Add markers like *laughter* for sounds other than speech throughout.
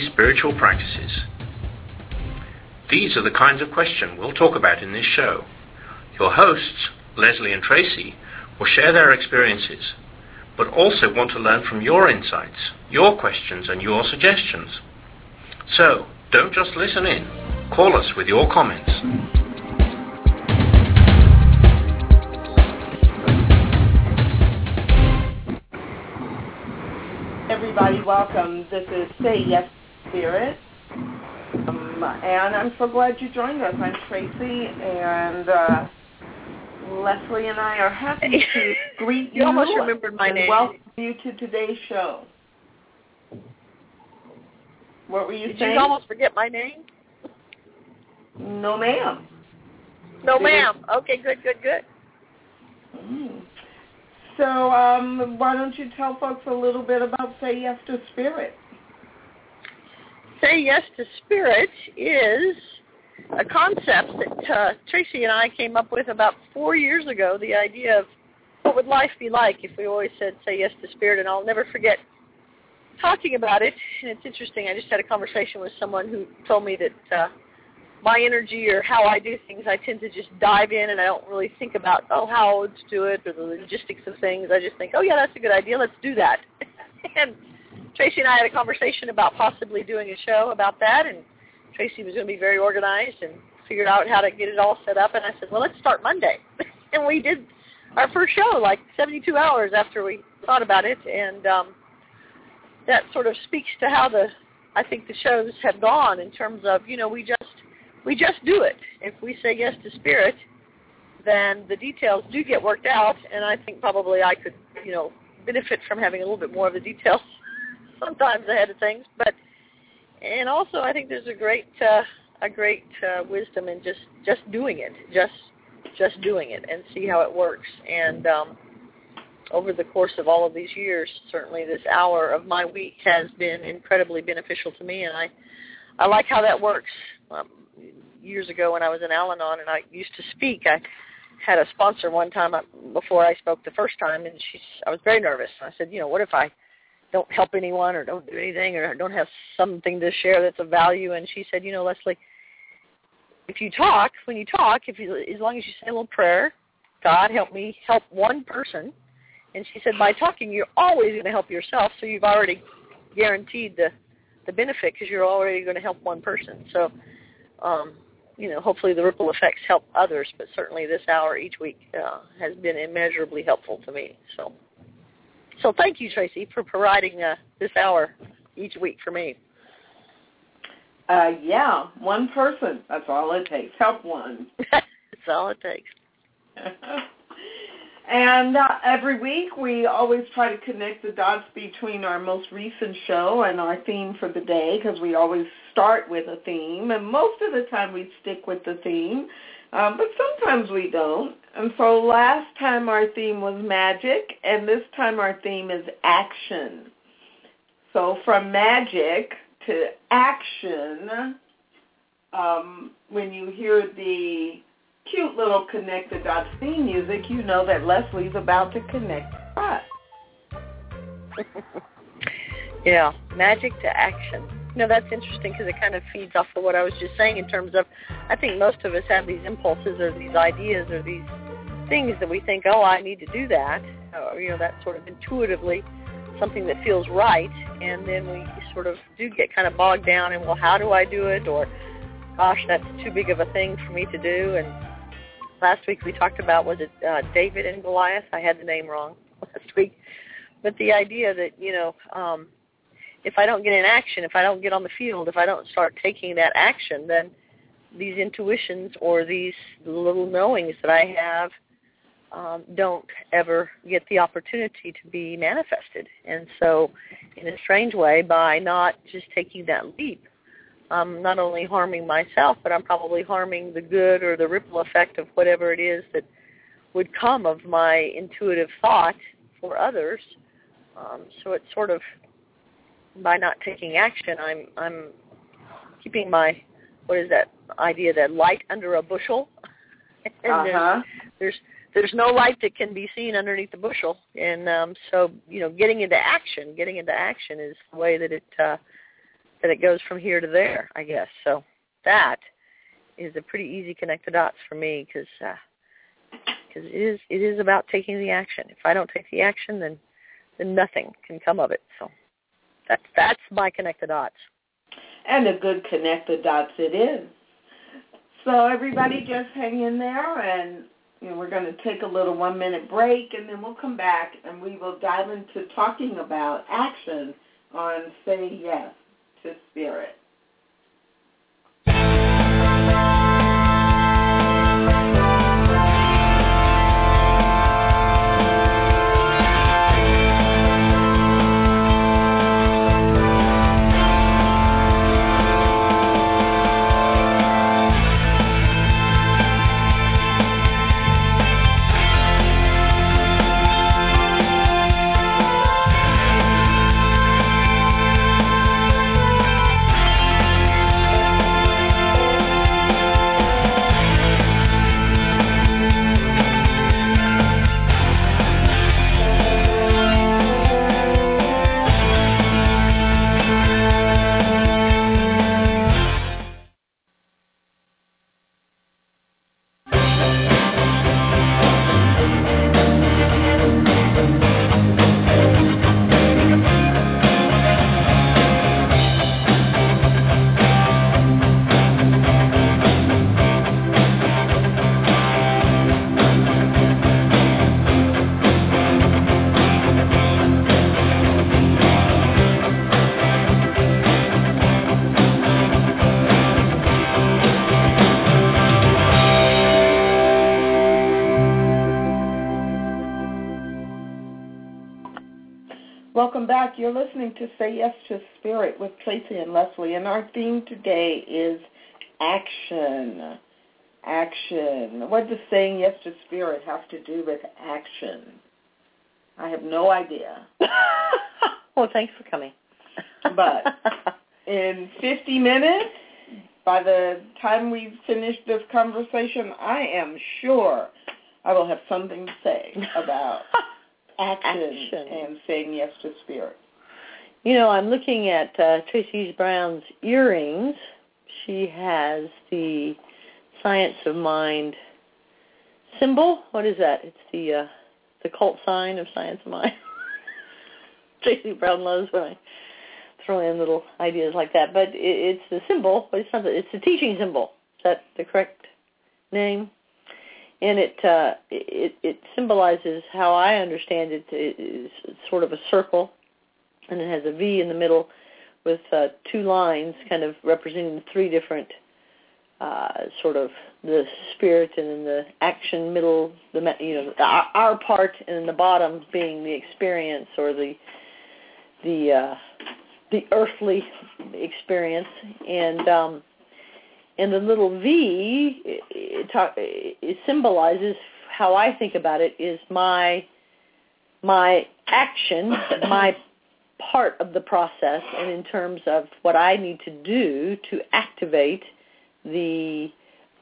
spiritual practices? These are the kinds of questions we'll talk about in this show. Your hosts, Lesley and Tracy, will share their experiences, but also want to learn from your insights, your questions, and your suggestions. So, don't just listen in. Call us with your comments. Everybody, welcome. This is Say Yes Spirit. Um, and I'm so glad you joined us. I'm Tracy, and uh, Lesley and I are happy *laughs* to greet you, you almost remembered my name. welcome you to today's show. What were you Did saying? you almost forget my name? No, ma'am. No, ma'am. Okay, good, good, good. Mm. So, um, why don't you tell folks a little bit about Say Yes to Spirit? Say Yes to Spirit is a concept that uh, Tracy and I came up with about four years ago. The idea of what would life be like if we always said Say Yes to Spirit, and I'll never forget talking about it. And it's interesting. I just had a conversation with someone who told me that uh, my energy or how I do things, I tend to just dive in and I don't really think about oh how to do it or the logistics of things. I just think oh yeah that's a good idea. Let's do that. *laughs* and Tracy and I had a conversation about possibly doing a show about that, and Tracy was going to be very organized and figured out how to get it all set up. And I said, well, let's start Monday. *laughs* and we did our first show like 72 hours after we thought about it, and um, that sort of speaks to how the I think the shows have gone in terms of you know we just we just do it. If we say yes to spirit, then the details do get worked out, and I think probably I could you know benefit from having a little bit more of the details *laughs* sometimes ahead of things. But and also I think there's a great uh, a great uh, wisdom in just just doing it, just just doing it, and see how it works. And um, over the course of all of these years, certainly this hour of my week has been incredibly beneficial to me, and I I like how that works. Um, years ago when I was in Al-Anon and I used to speak, I had a sponsor one time uh, before I spoke the first time, and she I was very nervous. I said, you know, what if I don't help anyone or don't do anything or don't have something to share that's of value? And she said, you know, Lesley, if you talk, when you talk, if you as long as you say a little prayer, God help me help one person. And she said, by talking, you're always going to help yourself, so you've already guaranteed the the benefit because you're already going to help one person. So, um, you know, hopefully the ripple effects help others, but certainly this hour each week uh, has been immeasurably helpful to me. So, so thank you, Tracy, for providing uh, this hour each week for me. Uh, yeah, one person. That's all it takes. Help one. *laughs* That's all it takes. *laughs* and uh, every week we always try to connect the dots between our most recent show and our theme for the day because we always start with a theme, and most of the time we stick with the theme, um, but sometimes we don't. And so last time our theme was magic, and this time our theme is action. So from magic to action, um, when you hear the cute little connect the dots theme music, you know that Lesley's about to connect dots. *laughs* yeah, magic to action. You know, that's interesting because it kind of feeds off of what I was just saying in terms of, I think most of us have these impulses or these ideas or these things that we think, oh, I need to do that, or, you know, that sort of intuitively something that feels right, and then we sort of do get kind of bogged down in, well, how do I do it, or gosh, that's too big of a thing for me to do, and last week we talked about was it uh, David and Goliath? I had the name wrong *laughs* last week, but the idea that you know, um, if I don't get in action, if I don't get on the field, if I don't start taking that action, then these intuitions or these little knowings that I have um, don't ever get the opportunity to be manifested. And so, in a strange way, by not just taking that leap, I'm not only harming myself, but I'm probably harming the good or the ripple effect of whatever it is that would come of my intuitive thought for others. Um, so it's sort of by not taking action, I'm I'm keeping my what is that idea that light under a bushel. *laughs* and uh-huh. there's, there's there's no light that can be seen underneath the bushel, and um, so you know, getting into action, getting into action is the way that it uh, that it goes from here to there, I guess. So that is a pretty easy connect the dots for me because because uh, it is it is about taking the action. If I don't take the action, then then nothing can come of it. So that's that's my connect the dots. And a good connect the dots it is. So everybody just hang in there and you know, we're going to take a little one minute break and then we'll come back and we will dive into talking about action on Say Yes to Spirit. You're listening to Say Yes to Spirit with Tracy and Lesley, and our theme today is action. Action. What does saying yes to spirit have to do with action? I have no idea. *laughs* well, thanks for coming. but *laughs* in 50 minutes, by the time we finish this conversation, I am sure I will have something to say about *laughs* action, action. and saying yes to spirit. You know, I'm looking at uh, Tracy Brown's earrings. She has the Science of Mind symbol. What is that? It's the uh, the cult sign of Science of Mind. *laughs* Tracy Brown loves when I throw in little ideas like that. But it, it's the symbol, but it's not. The, it's the teaching symbol. Is that the correct name? and it uh, it it symbolizes how I understand it is sort of a circle, and it has a V in the middle with uh, two lines, kind of representing the three different uh, sort of the spirit and then the action middle, the you know our, our part, and then the bottom being the experience or the the uh, the earthly experience, and um, and the little V it, it, talk, it symbolizes how I think about it is my my action, my *laughs* part of the process, and in terms of what I need to do to activate the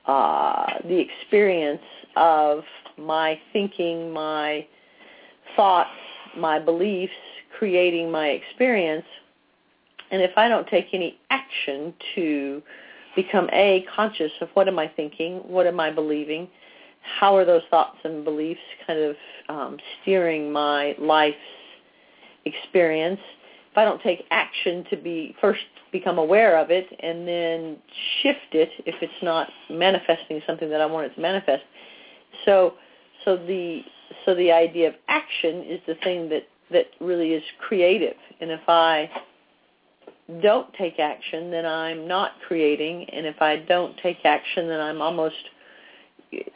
uh, the experience of my thinking, my thoughts, my beliefs, creating my experience. And if I don't take any action to become a conscious of what am I thinking, what am I believing, how are those thoughts and beliefs kind of um, steering my life's experience. If I don't take action to be first become aware of it and then shift it if it's not manifesting something that I want it to manifest. So so the so the idea of action is the thing that that really is creative. And if I don't take action, then I'm not creating, and if I don't take action, then I'm almost.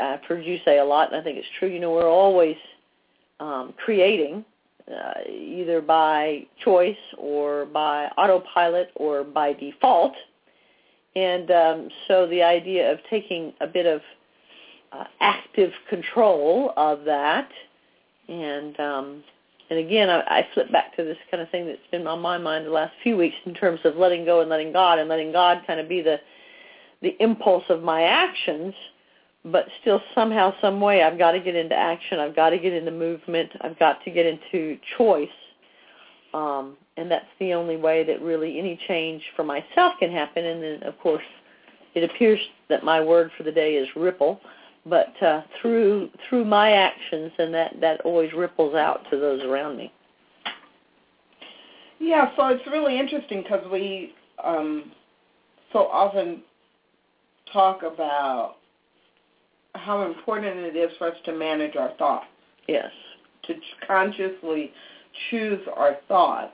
I've heard you say a lot, and I think it's true. You know, we're always um, creating, uh, either by choice or by autopilot or by default, and um, so the idea of taking a bit of uh, active control of that and um, and again, I, I flip back to this kind of thing that's been on my mind the last few weeks in terms of letting go and letting God, and letting God kind of be the the impulse of my actions, but still somehow, some way, I've got to get into action. I've got to get into movement. I've got to get into choice. Um, and that's the only way that really any change for myself can happen. And then, of course, it appears that my word for the day is ripple, but uh, through through my actions, and that that always ripples out to those around me. Yeah, so it's really interesting because we um, so often talk about how important it is for us to manage our thoughts. Yes. To consciously choose our thoughts.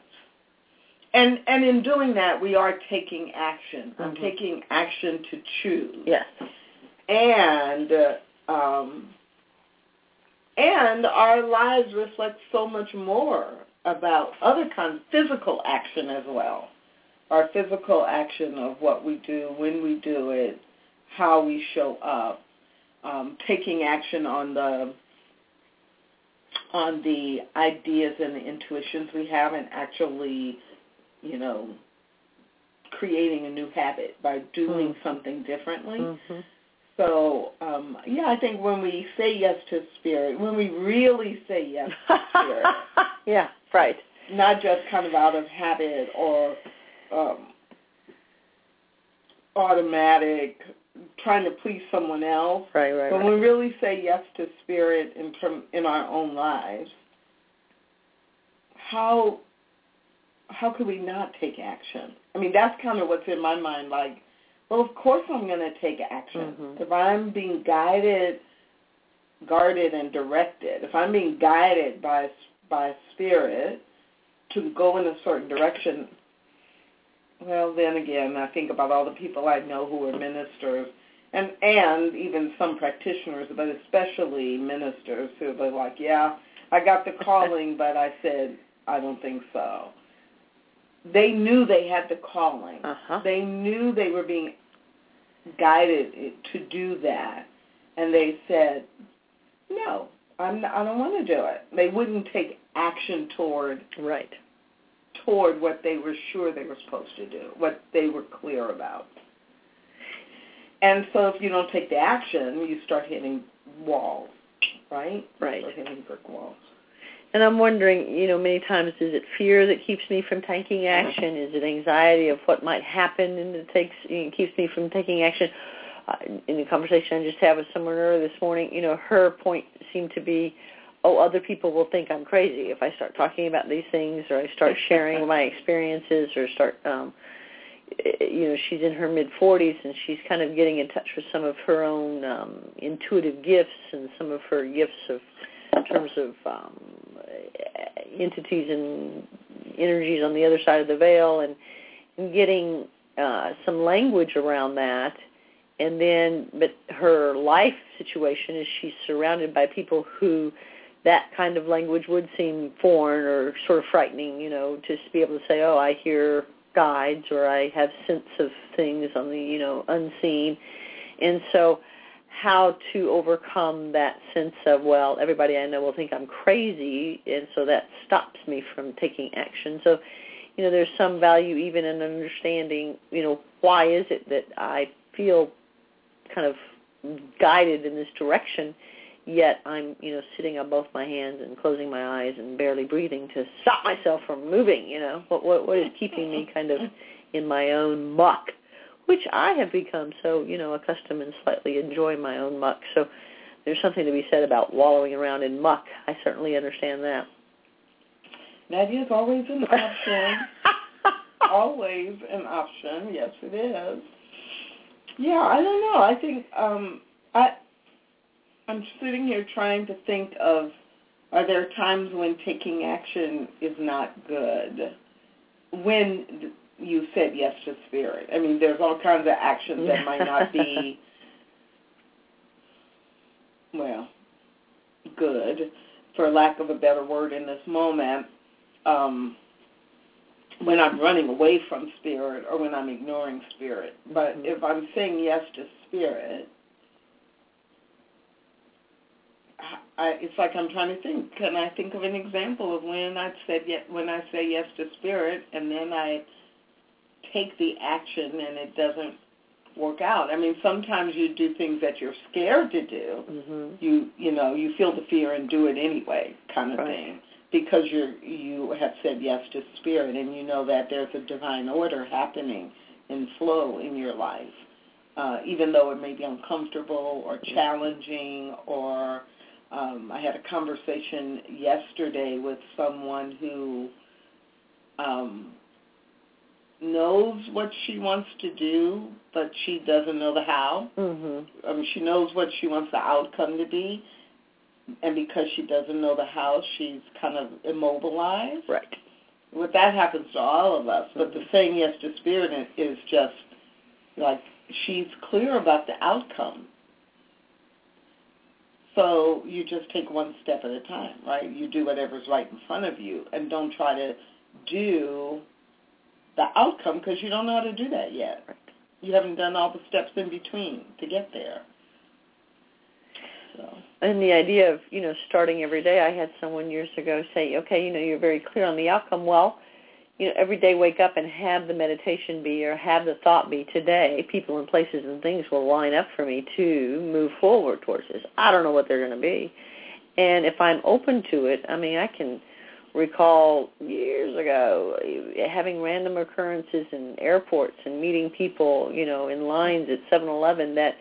And and in doing that, we are taking action. Mm-hmm. I'm taking action to choose. Yes. And uh, um, and our lives reflect so much more about other kinds of physical action as well. Our physical action of what we do, when we do it, how we show up, um, taking action on the on the ideas and the intuitions we have and actually, you know, creating a new habit by doing Mm. something differently. Mm-hmm. So, um, yeah, I think when we say yes to spirit, when we really say yes to spirit, *laughs* yeah, right. not just kind of out of habit or um, automatic trying to please someone else, Right, right, when right. we really say yes to spirit in term, in our own lives, how how could we not take action? I mean, that's kind of what's in my mind. Like, well, of course I'm going to take action. Mhm. If I'm being guided, guarded, and directed, if I'm being guided by by spirit to go in a certain direction, well, then again, I think about all the people I know who are ministers, and and even some practitioners, but especially ministers who are like, yeah, I got the calling, *laughs* but I said I don't think so. They knew they had the calling. Uh-huh. They knew they were being guided to do that, and they said, "No, I'm. Not, I don't want to do it." They wouldn't take action toward Right. Toward what they were sure they were supposed to do, what they were clear about. And so, if you don't take the action, you start hitting walls, right? Right. You start hitting brick walls. And I'm wondering, you know, many times is it fear that keeps me from taking action? Is it anxiety of what might happen and it takes it keeps me from taking action? Uh, in the conversation I just had with someone earlier this morning, you know, her point seemed to be, oh, other people will think I'm crazy if I start talking about these things or I start sharing my *laughs* experiences or start, um, you know, she's in her mid 40s and she's kind of getting in touch with some of her own um, intuitive gifts and some of her gifts of in terms of um, entities and energies on the other side of the veil and, and getting uh, some language around that. And then but her life situation is she's surrounded by people who that kind of language would seem foreign or sort of frightening, you know, just to be able to say, oh, I hear guides or I have sense of things on the, you know, unseen. And so how to overcome that sense of, well, everybody I know will think I'm crazy, and so that stops me from taking action. So, you know, there's some value even in understanding, you know, why is it that I feel kind of guided in this direction, yet I'm, you know, sitting on both my hands and closing my eyes and barely breathing to stop myself from moving, you know. What what what is keeping me kind of *laughs* in my own muck, which I have become so, you know, accustomed and slightly enjoy my own muck. So there's something to be said about wallowing around in muck. I certainly understand that. Is always an option. *laughs* always an option. Yes, it is. Yeah, I don't know. I think um, I I'm sitting here trying to think of are there times when taking action is not good? When you said yes to spirit. I mean, there's all kinds of actions that might not be *laughs* well good, for lack of a better word in this moment. Um, when I'm running away from spirit or when I'm ignoring spirit. But Mhm. if I'm saying yes to spirit, I, it's like I'm trying to think. Can I think of an example of when I said yet when I say yes to spirit and then I take the action and it doesn't work out. I mean, sometimes you do things that you're scared to do. hmm You you know you feel the fear and do it anyway, kind of Right. thing, because you're you have said yes to spirit and you know that there's a divine order happening in flow in your life, uh, even though it may be uncomfortable or challenging. Or um, I had a conversation yesterday with someone who. Um, knows what she wants to do, but she doesn't know the how. hmm I mean, she knows what she wants the outcome to be, and because she doesn't know the how, she's kind of immobilized. Right. What that happens to all of us. But the saying yes to spirit is just like she's clear about the outcome. So you just take one step at a time, right? You do whatever's right in front of you, and don't try to do the outcome because you don't know how to do that yet. You haven't done all the steps in between to get there. So And the idea of, you know, starting every day, I had someone years ago say, okay, you know, you're very clear on the outcome. Well, you know, every day wake up and have the meditation be or have the thought be today, people and places and things will line up for me to move forward towards this. I don't know what they're going to be. And if I'm open to it, I mean, I can recall years ago having random occurrences in airports and meeting people, you know, in lines at 7-Eleven that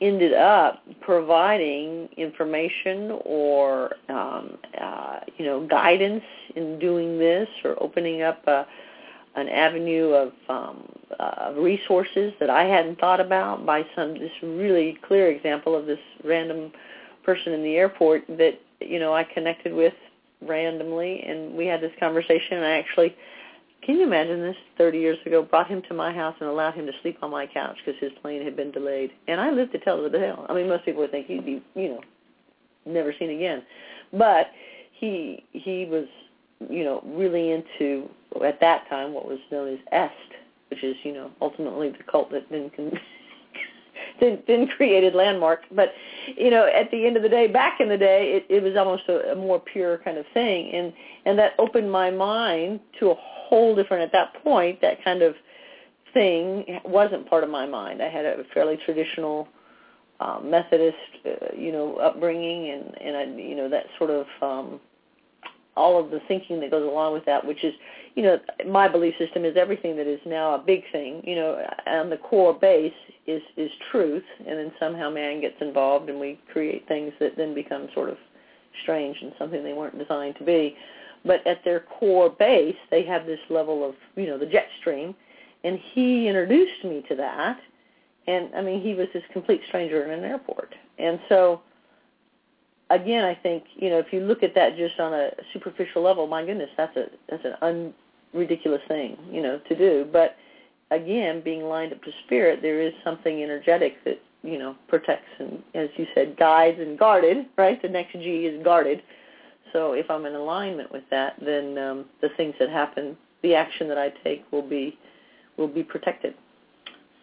ended up providing information or um, uh, you know guidance in doing this or opening up a, an avenue of um, uh, resources that I hadn't thought about by some this really clear example of this random person in the airport that you know I connected with randomly. And we had this conversation and I actually can you imagine this? 30 years ago brought him to my house and allowed him to sleep on my couch because his plane had been delayed. And I lived to tell the tale. I mean most people would think he'd be you know never seen again. But he he was you know really into at that time what was known as est which is you know ultimately the cult that then con- *laughs* then, then created landmark but you know at the end of the day back in the day it, it was almost a, a more pure kind of thing. And and that opened my mind to a whole different at that point that kind of thing wasn't part of my mind. I had a fairly traditional uh, methodist uh, you know upbringing and and I, you know that sort of um all of the thinking that goes along with that which is you know my belief system is everything that is now a big thing you know on the core base is is truth and then somehow man gets involved and we create things that then become sort of strange and something they weren't designed to be. But at their core base they have this level of you know the jet stream and he introduced me to that and i mean he was this complete stranger in an airport. And so again i think you know if you look at that just on a superficial level my goodness that's a that's an un ridiculous thing you know to do. But again being lined up to spirit there is something energetic that you know protects and as you said guides and guarded *laughs* right? The next g is guarded. So if i'm in alignment with that then um the things that happen the action that i take will be will be protected.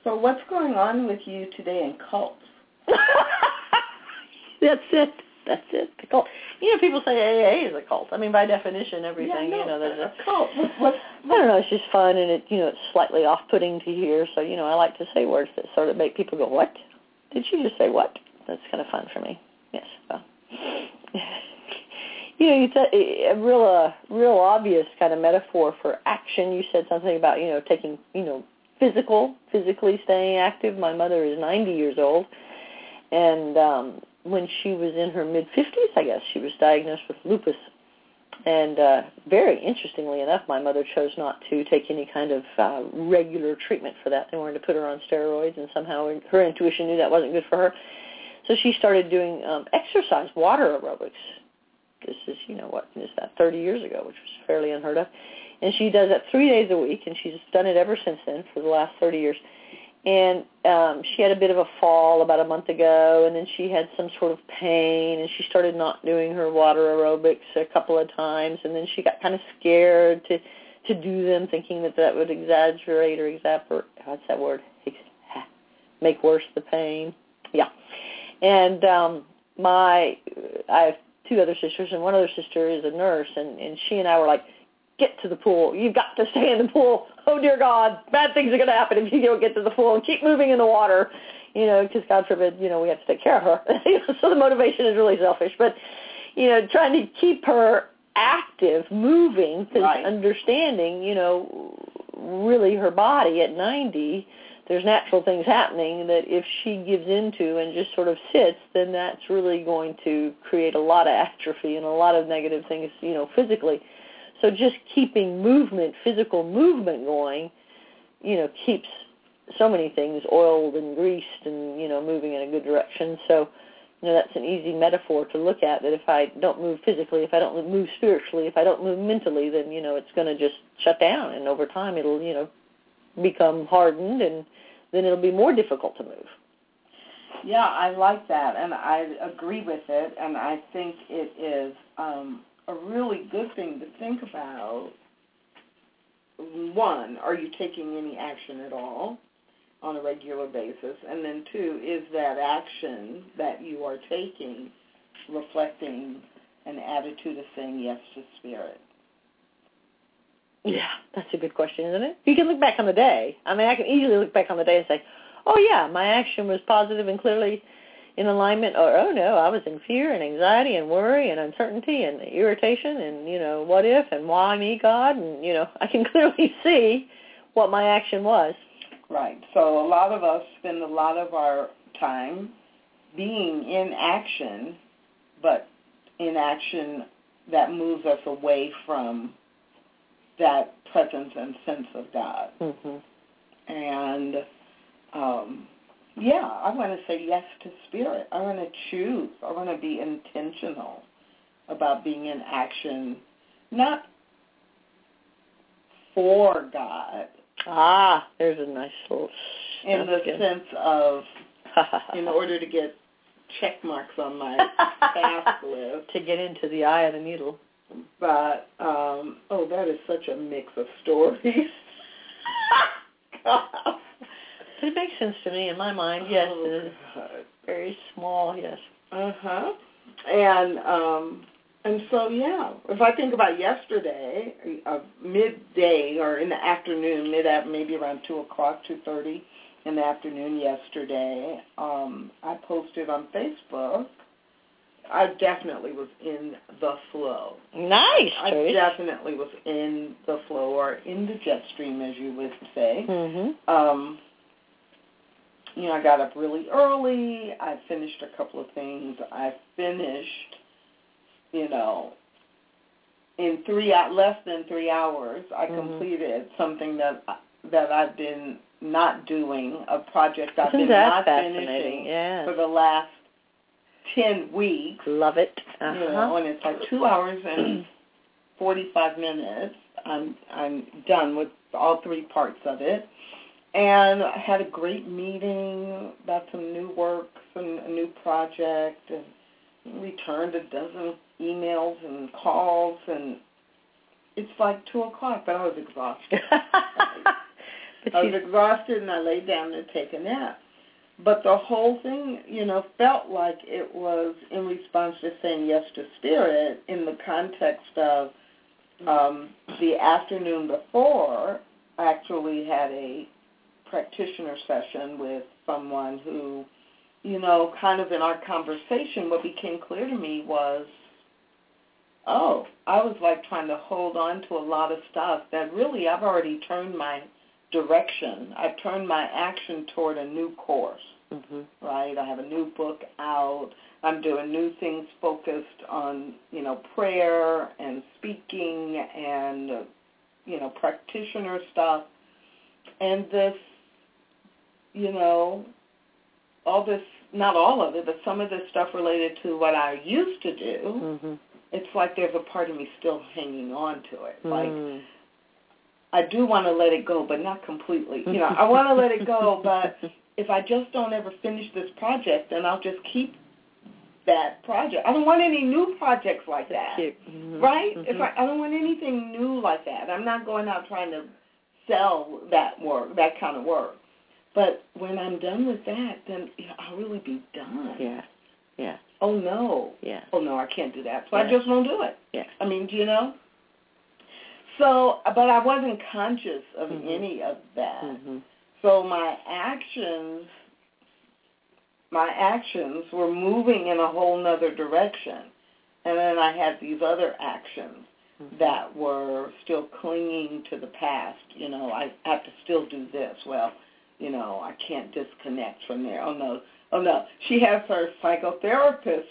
So what's going on with you today in cults? *laughs* that's it that's it. The cult. You know, people say AA is a cult. I mean, by definition, everything. yeah, no, you know, there's a cult. What, what, I don't know. It's just fun, and it you know it's slightly off-putting to hear. So you know, I like to say words that sort of make people go, "What? Did you just say what?" That's kind of fun for me. Yes. Well, *laughs* you know, you said a real, uh, real obvious kind of metaphor for action. You said something about you know taking you know physical, physically staying active. My mother is 90 years old, and um, when she was in her mid 50s, I guess she was diagnosed with lupus. And uh, very interestingly enough, my mother chose not to take any kind of uh, regular treatment for that. They wanted to put her on steroids, and somehow her intuition knew that wasn't good for her. So she started doing um, exercise, water aerobics. This is, you know, what is that, 30 years ago, which was fairly unheard of. And she does that three days a week, and she's done it ever since then for the last 30 years and um she had a bit of a fall about a month ago and then she had some sort of pain and she started not doing her water aerobics a couple of times and then she got kind of scared to to do them thinking that that would exaggerate or exasperate what's that word? Make worse the pain. Yeah. And um my i have two other sisters and one other sister is a nurse and and she and i were like get to the pool. You've got to stay in the pool. *laughs* Oh dear God, bad things are going to happen if you don't get to the pool. And keep moving in the water, you know, because God forbid, you know, we have to take care of her. *laughs* so the motivation is really selfish. But you know, trying to keep her active, moving, because Right. understanding, you know, really her body at 90, there's natural things happening that if she gives into and just sort of sits, then that's really going to create a lot of atrophy and a lot of negative things, you know, physically. So just keeping movement, physical movement going, you know, keeps so many things oiled and greased and, you know, moving in a good direction. So, you know, that's an easy metaphor to look at that if I don't move physically, if I don't move spiritually, if I don't move mentally, then, you know, it's going to just shut down and over time it'll, you know, become hardened and then it'll be more difficult to move. Yeah, I like that, and I agree with it, and I think it is um, a really good thing to think about. One, are you taking any action at all on a regular basis? And then two, is that action that you are taking reflecting an attitude of saying yes to spirit? Yeah, that's a good question, isn't it? You can look back on the day. I mean, I can easily look back on the day and say, oh, yeah, my action was positive and clearly in alignment, or, oh, no, I was in fear and anxiety and worry and uncertainty and irritation and, you know, what if and why me, God? And, you know, *laughs* I can clearly see what my action was. Right. So a lot of us spend a lot of our time being in action, but in action that moves us away from that presence and sense of God. Mm-hmm. And um, yeah, I want to say yes to spirit. I want to choose. I want to be intentional about being in action, not for God, Ah, there's a nice little... in the good. sense of *laughs* in order to get check marks on my *laughs* task list. to get into the eye of the needle. But um oh, that is such a mix of stories. *laughs* It makes sense to me in my mind. Yes, Oh, it is God. very small. Yes. Uh huh. And um and so yeah, if I think about yesterday, uh, midday or in the afternoon, mid maybe around two o'clock, two thirty in the afternoon yesterday, um, I posted on Facebook. I definitely was in the flow. Nice, I Trace. definitely was in the flow or in the jet stream, as you would say. Mm-hmm. Um, you know, I got up really early. I finished a couple of things. I finished, you know, in three less than three hours. I Mhm. completed something that that I've been not doing, a project I've Isn't *laughs* been not finishing Yeah. for the last ten weeks. Love it. Uh-huh. You know, and it's like two hours and forty-five minutes. I'm I'm done with all three parts of it, and I had a great meeting about some new work, some a new project, and returned a dozen emails and calls, and it's like two o'clock, but I was exhausted. *laughs* I was exhausted, and I laid down to take a nap. But the whole thing, you know, felt like it was in response to saying yes to spirit in the context of um, the afternoon before. I actually had a practitioner session with someone who, you know, kind of in our conversation, what became clear to me was, oh, I was like trying to hold on to a lot of stuff that really I've already turned my direction. I've turned my action toward a new course, hmm right? I have a new book out. I'm doing new things focused on, you know, prayer and speaking and, you know, practitioner stuff. And this, you know, all this, not all of it, but some of this stuff related to what I used to do, hmm it's like there's a part of me still hanging on to it. Like, Mm. I do want to let it go, but not completely. You know, I *laughs* want to let it go, but if I just don't ever finish this project, then I'll just keep that project. I don't want any new projects like that. Mhm. right? Mhm. If I, I don't want anything new like that. I'm not going out trying to sell that work, that kind of work. But when I'm done with that, then you know, I'll really be done. yeah, yeah, Oh no. yeah, Oh no, I can't do that. So Yeah. I just won't do it. yeah. I mean, do you know? So, but I wasn't conscious of Mhm. any of that. Mhm. So my actions, my actions were moving in a whole nother direction, and then I had these other actions Mhm. that were still clinging to the past. You know, I have to still do this. Well, you know, I can't disconnect from there. Oh no, oh no. She has her psychotherapist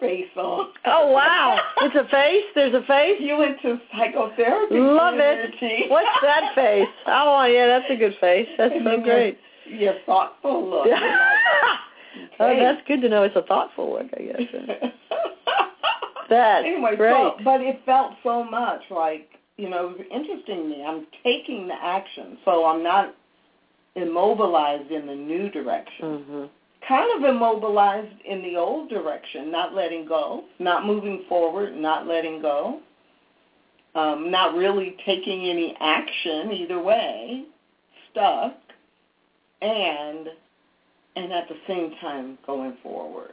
face on. Oh wow! it's a face. There's a face. You went to psychotherapy. Love it. energy. What's that face? Oh yeah, that's a good face. That's And so your- great. Your thoughtful look. You're *laughs* oh, like, oh, that's good to know. It's a thoughtful look, I guess. *laughs* That's anyway, great. So, but it felt so much like you know, it was interesting to me. I'm taking the action, so I'm not immobilized in the new direction. Mhm. Kind of immobilized in the old direction, not letting go, not moving forward, not letting go, um, not really taking any action either way, stuck, and and at the same time going forward.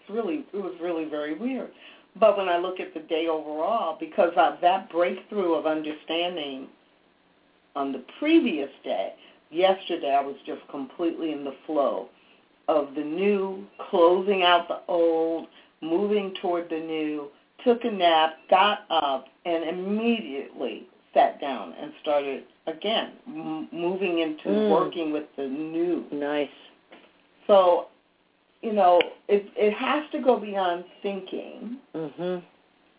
It's really it was really very weird. But when I look at the day overall, because of that breakthrough of understanding on the previous day, yesterday I was just completely in the flow of the new, closing out the old, moving toward the new, took a nap, got up, and immediately sat down and started again m- moving into Mm. working with the new. Nice. So, you know, it it has to go beyond thinking. Mhm.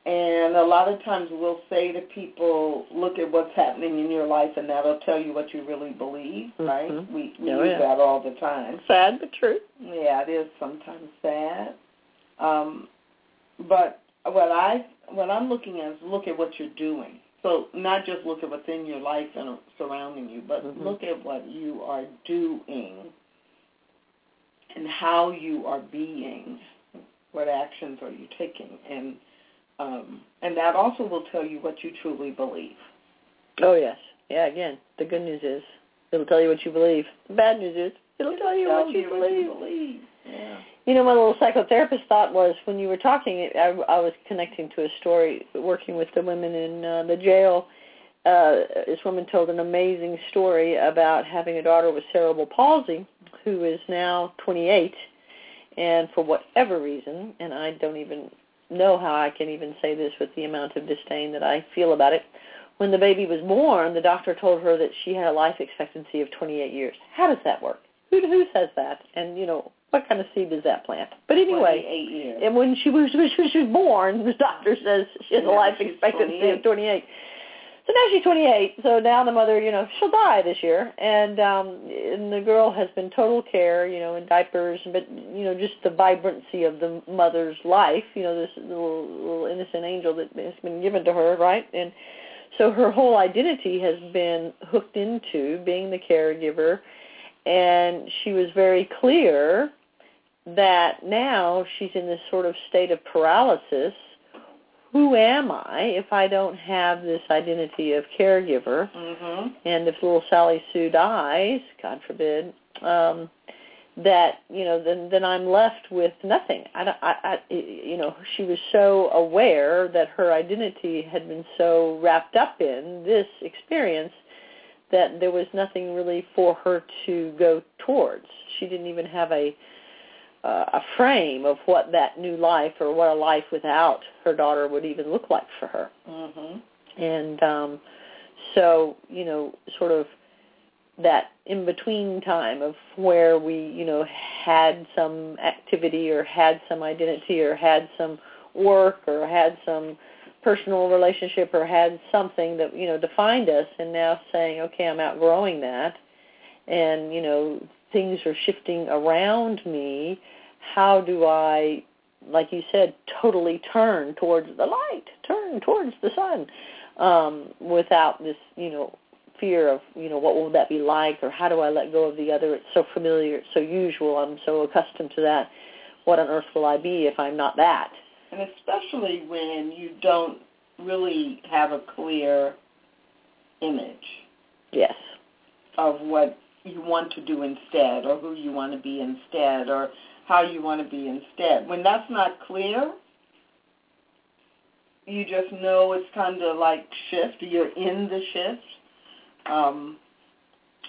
And a lot of times we'll say to people, look at what's happening in your life and that'll tell you what you really believe, right? Mhm. We, we Oh, use yeah. that all the time. Sad but true. Yeah, it is sometimes sad. Um, but what I what I'm looking at is look at what you're doing. So not just look at what's in your life and surrounding you, but Mhm. look at what you are doing and how you are being. What actions are you taking? And um, and that also will tell you what you truly believe. Oh yes. Yeah. Again, the good news is it'll tell you what you believe. The bad news is it'll tell you Tell what you you believe. what you believe. Yeah. You know, my little psychotherapist thought was when you were talking, I, I was connecting to a story working with the women in uh, the jail. Uh, this woman told an amazing story about having a daughter with cerebral palsy who is now 28, and for whatever reason, and I don't even know how I can even say this with the amount of disdain that I feel about it. When the baby was born, the doctor told her that she had a life expectancy of 28 years. How does that work? Who who says that? And you know, what kind of seed does that plant? But anyway, eight years. and when she was *laughs* when she was born, the doctor says she has a life expectancy 28. of 28. So now she's 28. So now the mother, you know, she'll die this year, and um, and the girl has been total care, you know, in diapers, but you know, just the vibrancy of the mother's life, you know, this little little innocent angel that has been given to her, right? And so her whole identity has been hooked into being the caregiver, and she was very clear that now she's in this sort of state of paralysis. Who am I if I don't have this identity of caregiver? Mhm. And if little Sally Sue dies, God forbid, um, that you know, then then I'm left with nothing. I, I, I, you know, she was so aware that her identity had been so wrapped up in this experience that there was nothing really for her to go towards. She didn't even have a uh, a frame of what that new life or what a life without her daughter would even look like for her. Mhm. And um so, you know, sort of that in between time of where we, you know, had some activity or had some identity or had some work or had some personal relationship or had something that, you know, defined us and now saying, okay, I'm outgrowing that and, you know, things are shifting around me. How do I like you said, totally turn towards the light, turn towards the sun, um, without this, you know, fear of, you know, what will that be like, or how do I let go of the other? It's so familiar, it's so usual, I'm so accustomed to that. What on earth will I be if I'm not that? And especially when you don't really have a clear image Yes. of what you want to do instead or who you want to be instead or how you want to be instead. When that's not clear, you just know it's time to like shift. You're in the shift. Um,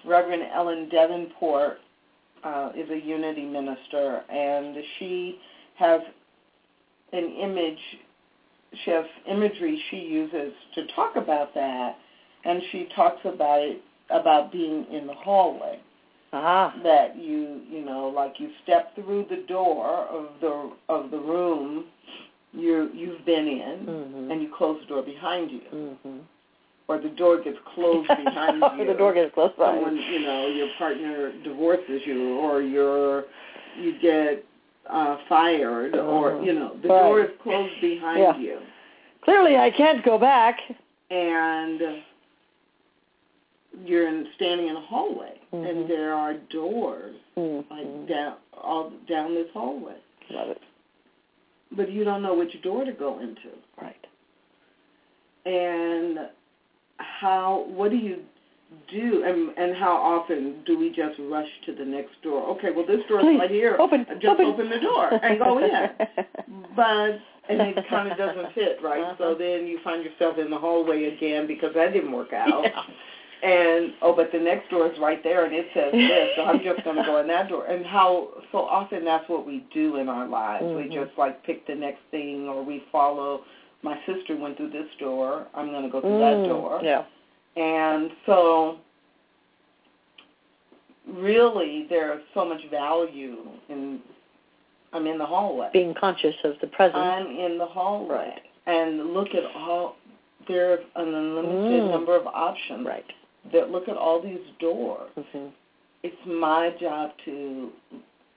Reverend Ellen Davenport uh, is a unity minister, and she has an image. She has imagery she uses to talk about that, and she talks about it about being in the hallway. Ah. That you you know like you step through the door of the of the room you you've been in, Mm-hmm. and you close the door behind you, Mm-hmm. or the door gets closed *laughs* behind you. Or the door gets closed behind Someone, you know, your partner divorces you, or you're you get uh fired, or Mhm. you know, the Right. door is closed behind Yeah. you, Clearly, I can't go back. and you're in, standing in a hallway, Mhm. and there are doors Mm-hmm. like down all down this hallway, Love it. but you don't know which door to go into. Right. and how what do you do and and how often do we just rush to the next door okay well this door is Please, right here open, just open. the door and go in *laughs* but and it kind of doesn't fit right Uh-huh. so then you find yourself in the hallway again because that didn't work out Yeah. And oh but the next door is right there and it says this so i'm just going to go in that door and how so often that's what we do in our lives Mhm. we just like pick the next thing or we follow my sister went through this door i'm going to go through that Mm, door Yeah. and so really there's so much value in i'm in the hallway Being conscious of the present. i'm in the hallway Right. and look at all there's an unlimited Mm. number of options right. That look at all these doors Mm-hmm. it's my job to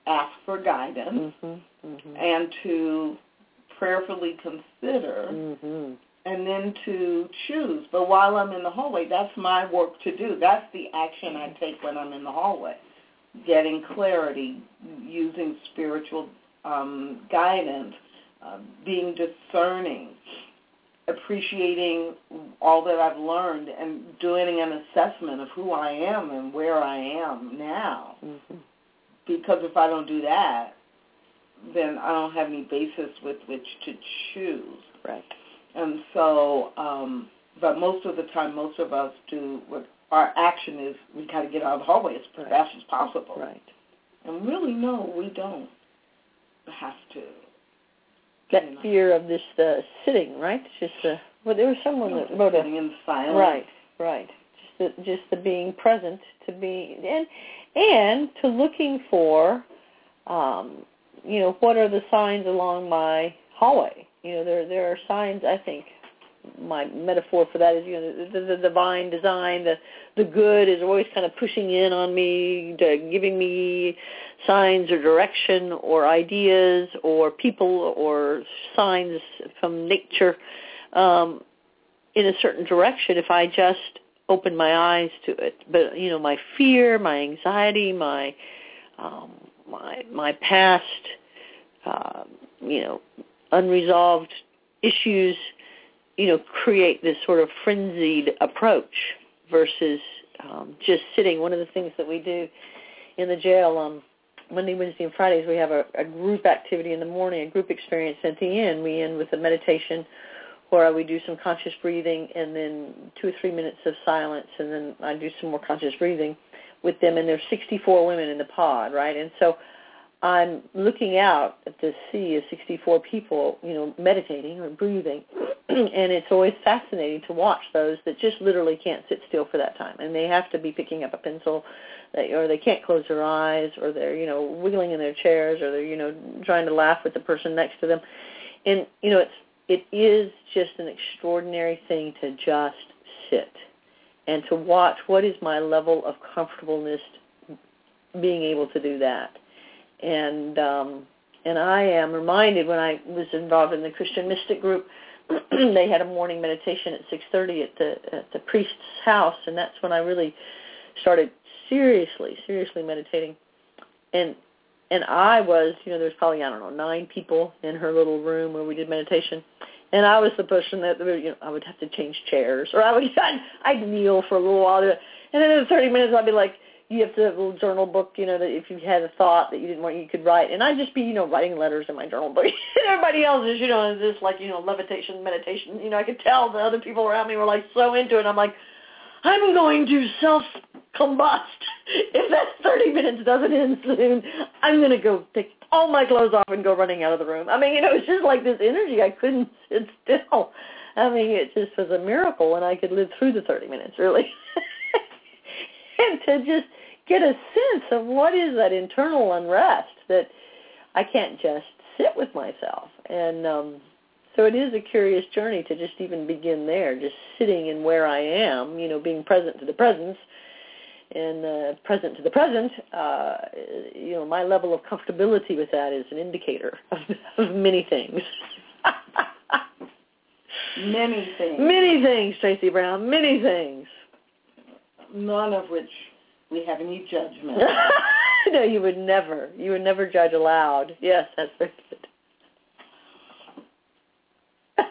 ask for guidance Mm-hmm. Mm-hmm. and to prayerfully consider Mm-hmm. and then to choose. But while I'm in the hallway, that's my work to do. That's the action I take when I'm in the hallway. Getting clarity, using spiritual um, guidance, uh, being discerning, appreciating all that I've learned, and doing an assessment of who I am and where I am now. Mm-hmm. Because if I don't do that, then I don't have any basis with which to choose. Right. And so, um, but most of the time, most of us do what our action is. We got to get out of the hallway as Right. fast as possible. Right. And really, no, we don't have to. That fear of this uh, sitting, right? Just the well, there was someone that wrote a sitting in silence. Right, right. Just the just the being present to be and and to looking for um you know, what are the signs along my hallway? You know, there there are signs I think my metaphor for that is you know the, the, the divine design the the good is always kind of pushing in on me giving me signs or direction or ideas or people or signs from nature um in a certain direction if I just open my eyes to it. But you know, my fear, my anxiety, my um, my my past, uh, you know, unresolved issues, you know, create this sort of frenzied approach versus um, just sitting. One of the things that we do in the jail on Monday, Wednesday, and Fridays, we have a, a group activity in the morning, a group experience. At the end, we end with a meditation where we do some conscious breathing and then two or three minutes of silence and then I do some more conscious breathing with them and there's 64 women in the pod, right? And so I'm looking out at the sea of 64 people, you know, meditating or breathing, *clears throat* and it's always fascinating to watch those that just literally can't sit still for that time, and they have to be picking up a pencil, or they can't close their eyes, or they're you know wiggling in their chairs, or they're you know trying to laugh with the person next to them, and you know it's it is just an extraordinary thing to just sit and to watch what is my level of comfortableness being able to do that and um and I am reminded when I was involved in the Christian Mystic group *clears throat* they had a morning meditation at 6:30 at the at the priest's house and that's when I really started seriously seriously meditating. And and I was you know there's probably I don't know nine people in her little room where we did meditation. And I was the person that you know I would have to change chairs or I would *laughs* I'd, I'd kneel for a little while and then in 30 minutes I'd be like you have to have a little journal book, you know, that if you had a thought that you didn't want, you could write. And I'd just be, you know, writing letters in my journal book. *laughs* and everybody else is, you know, this like, you know, levitation, meditation. You know, I could tell the other people around me were like so into it. I'm like, I'm going to self combust. *laughs* If that 30 minutes doesn't end soon, I'm going to go take all my clothes off and go running out of the room. I mean, you know, *laughs* it's just like this energy. I couldn't sit still. I mean, it just was a miracle, and I could live through the 30 minutes, really. And *laughs* to just get a sense of what is that internal unrest that I can't just sit with myself. And um so it is a curious journey to just even begin there, just sitting in where I am, you know, being present to the presence and uh, present to the present, uh, you know, my level of comfortability with that is an indicator of, *laughs* of many things. *laughs* Many things. Many things, Tracy Brown, many things. None of which we have any judgment. *laughs* no, you would never. You would never judge aloud. Yes, that's very good. *laughs*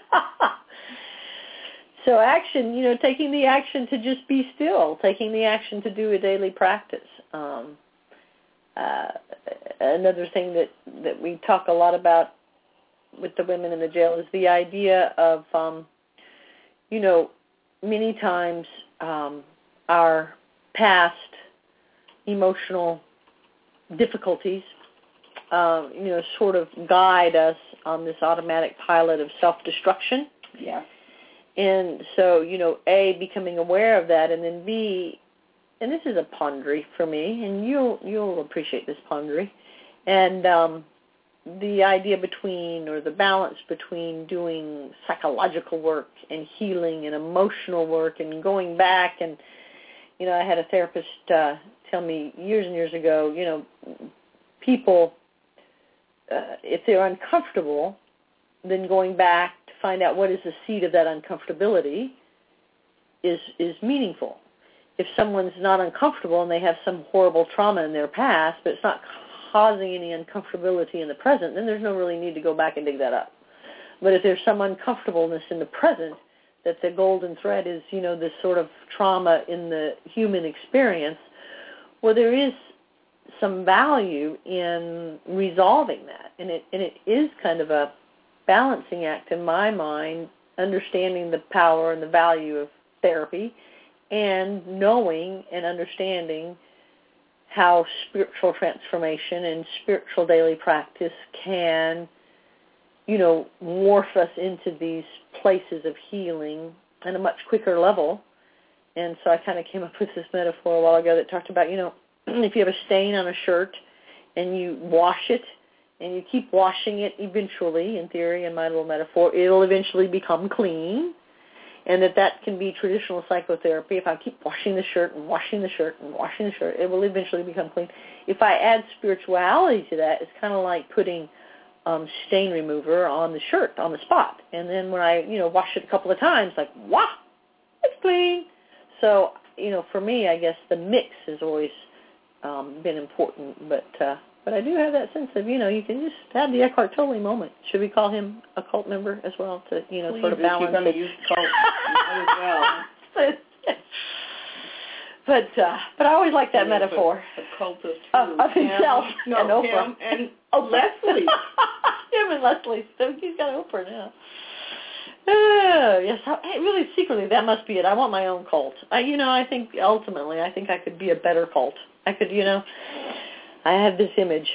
so action, you know, taking the action to just be still, taking the action to do a daily practice. Um, uh, another thing that that we talk a lot about with the women in the jail is the idea of, um, you know, many times um, our past emotional difficulties, uh, you know, sort of guide us on this automatic pilot of self-destruction. Yeah. And so, you know, A, becoming aware of that, and then B, and this is a pondery for me, and you'll you'll appreciate this pondery, and um, the idea between or the balance between doing psychological work and healing and emotional work and going back and you know, I had a therapist uh, tell me years and years ago, you know, people, uh, if they're uncomfortable, then going back to find out what is the seed of that uncomfortability is is meaningful. If someone's not uncomfortable and they have some horrible trauma in their past, but it's not causing any uncomfortability in the present, then there's no really need to go back and dig that up. But if there's some uncomfortableness in the present, that the golden thread is, you know, this sort of trauma in the human experience, well, there is some value in resolving that, and it and it is kind of a balancing act in my mind, understanding the power and the value of therapy, and knowing and understanding how spiritual transformation and spiritual daily practice can you know, morph us into these places of healing on a much quicker level. And so I kind of came up with this metaphor a while ago that talked about, you know, *clears throat* if you have a stain on a shirt and you wash it and you keep washing it eventually, in theory, in my little metaphor, it'll eventually become clean. And that that can be traditional psychotherapy. If I keep washing the shirt and washing the shirt and washing the shirt, it will eventually become clean. If I add spirituality to that, it's kind of like putting um, stain remover on the shirt on the spot. And then when I, you know, wash it a couple of times, like, wow, it's clean. So, you know, for me, I guess the mix has always um, been important. But uh, but I do have that sense of, you know, you can just have the Eckhart Tolle moment. Should we call him a cult member as well to, you know, Please, sort of balance you're going to use cult as well. *laughs* but uh, but I always like that Yeah, metaphor. The cult of, Of- of himself Him, and Oprah. him and Oprah. Lesley. *laughs* Him and Lesley. So he's got Oprah now. Oh, yes. I, hey, really, secretly, that must be it. I want my own cult. I, you know, I think ultimately, I think I could be a better cult. I could, you know, I have this image.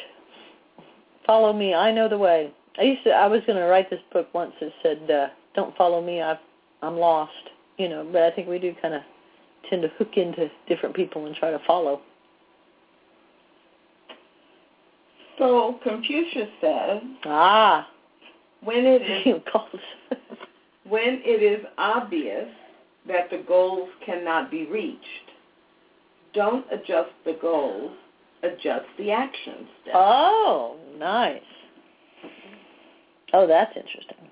Follow me. I know the way. I used to. I was going to write this book once that said, uh, "Don't follow me. I've, I'm lost." You know, but I think we do kind of tend to hook into different people and try to follow. So Confucius says, Ah, when it is *laughs* *laughs* when it is obvious that the goals cannot be reached, don't adjust the goals, adjust the actions. Oh, nice. Oh, that's interesting.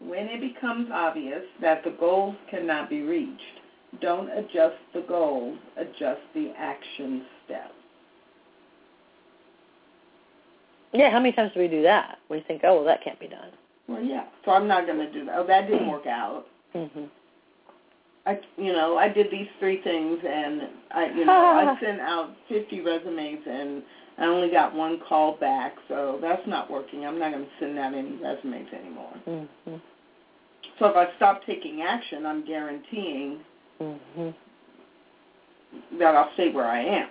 When it becomes obvious that the goals cannot be reached, don't adjust the goals, adjust the action steps. Yeah, how many times do we do that? We think, oh, well, that can't be done. Well, yeah. So I'm not going to do that. Oh, that didn't work out. hmm I, you know, I did these three things, and I, you know, I *laughs* sent out 50 resumes, and I only got one call back, so that's not working. I'm not going to send out any resumes anymore. Mm-hmm. So if I stop taking action, I'm guaranteeing Mm-hmm. that I'll stay where I am.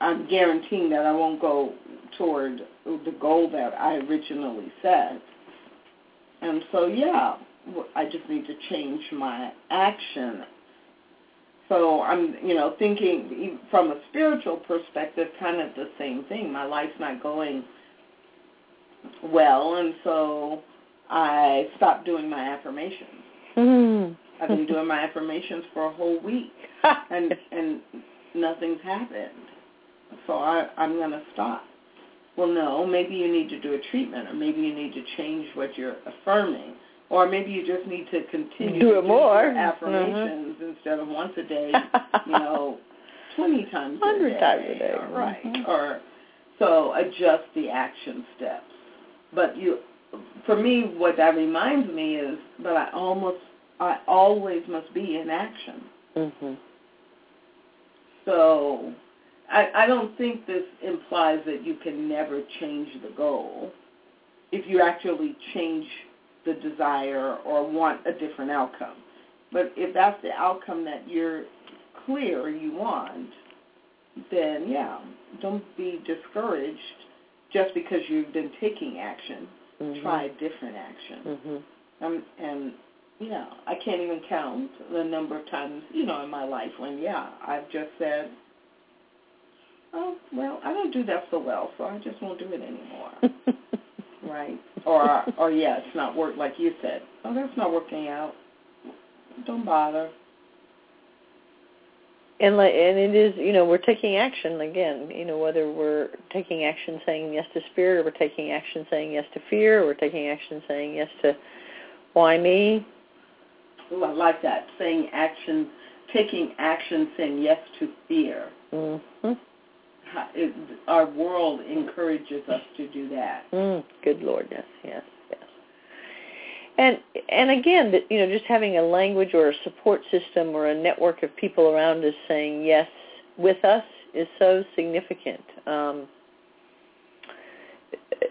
I'm guaranteeing that I won't go toward the goal that I originally set. And so, yeah, I just need to change my action. So I'm, you know, thinking from a spiritual perspective, kind of the same thing. My life's not going well, and so I stopped doing my affirmations. Mm-hmm. I've been doing my affirmations for a whole week, and *laughs* and nothing's happened. So I, I'm going to stop. Well, no, maybe you need to do a treatment, or maybe you need to change what you're affirming, or maybe you just need to continue Do to it more. your affirmations mm-hmm. instead of once a day, *laughs* you know, twenty times a 100 times a day. or- right? Mm-hmm. Or so adjust the action steps. But you, for me, what that reminds me is, but I almost, I always must be in action. Mm-hmm. So I, I don't think this implies that you can never change the goal if you actually change the desire or want a different outcome. But if that's the outcome that you're clear you want, then yeah, don't be discouraged just because you've been taking action. Mm-hmm. Try different action. Mm-hmm. Um, and yeah, I can't even count the number of times, you know, in my life when, yeah, I've just said, oh, well, I don't do that so well, so I just won't do it anymore, *laughs* right? Or, or yeah, it's not work like you said. Oh, that's not working out. Don't bother. And like, and it is, you know, we're taking action again. You know, whether we're taking action saying yes to spirit, or we're taking action saying yes to fear, or we're taking action saying yes to why me. Ooh, I like that. Saying action, taking action, saying yes to fear. Mm-hmm. How- It, our world encourages us to do that. Mm, good Lord, yes, yes, yes. And and again, you know, just having a language or a support system or a network of people around us saying yes with us is so significant. Um,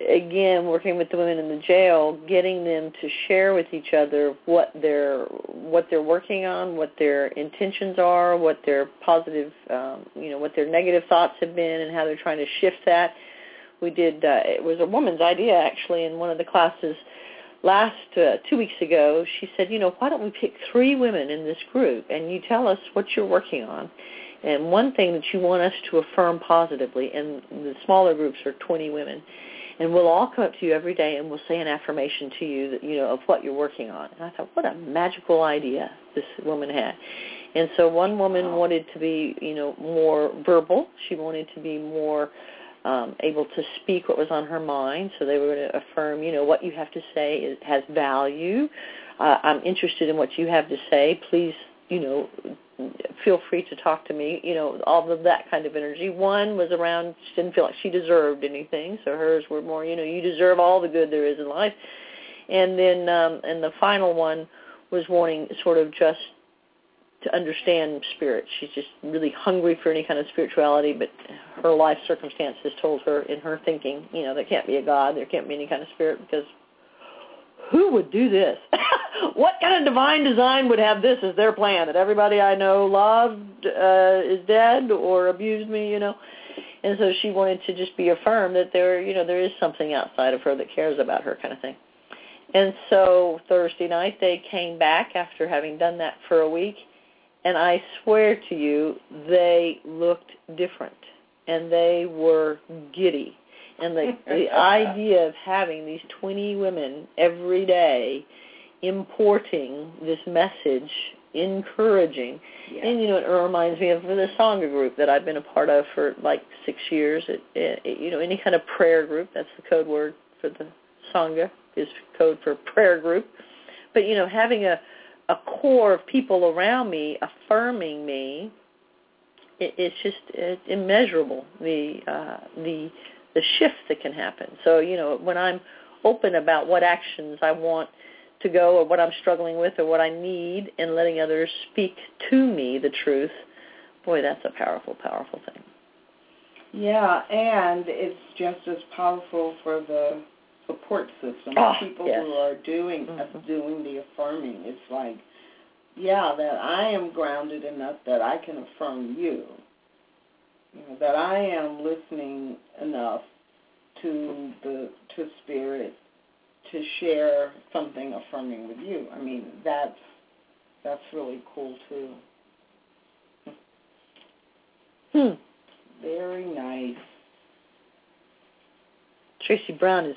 again, working with the women in the jail, getting them to share with each other what they're what they're working on, what their intentions are, what their positive, um, you know, what their negative thoughts have been, and how they're trying to shift that. We did. Uh, it was a woman's idea actually in one of the classes last uh, two weeks ago. She said, you know, why don't we pick three women in this group, and you tell us what you're working on. And one thing that you want us to affirm positively, and the smaller groups are 20 women, and we'll all come up to you every day and we'll say an affirmation to you that you know of what you're working on. And I thought, what a magical idea this woman had. And so one woman wanted to be, you know, more verbal. She wanted to be more um, able to speak what was on her mind. So they were going to affirm, you know, what you have to say is, has value. Uh, I'm interested in what you have to say. Please, you know, feel free to talk to me, you know, all of that kind of energy. One was around, she didn't feel like she deserved anything, so hers were more, you know, you deserve all the good there is in life. And then, um, and the final one was wanting sort of just to understand spirit. She's just really hungry for any kind of spirituality, but her life circumstances told her in her thinking, you know, there can't be a God, there can't be any kind of spirit because who would do this? *laughs* what kind of divine design would have this as their plan? That everybody I know loved uh, is dead or abused me, you know? And so she wanted to just be affirmed that there, you know, there is something outside of her that cares about her, kind of thing. And so Thursday night they came back after having done that for a week, and I swear to you, they looked different, and they were giddy and the the idea of having these 20 women every day importing this message encouraging. And you know it reminds me of the sangha group that I've been a part of for like 6 years. It, it, you know any kind of prayer group that's the code word for the sangha is code for prayer group. But you know having a a core of people around me affirming me it, it's just it's immeasurable the uh the the shift that can happen. So, you know, when I'm open about what actions I want to go or what I'm struggling with or what I need and letting others speak to me the truth, boy, that's a powerful, powerful thing. Yeah, and it's just as powerful for the support system. Oh, people yes. who are doing Mhm. doing the affirming. It's like, yeah, that I am grounded enough that I can affirm you. You know, that I am listening enough to the to spirit to share something affirming with you. I mean, that's that's really cool too. Hmm. Very nice. Tracy Brown has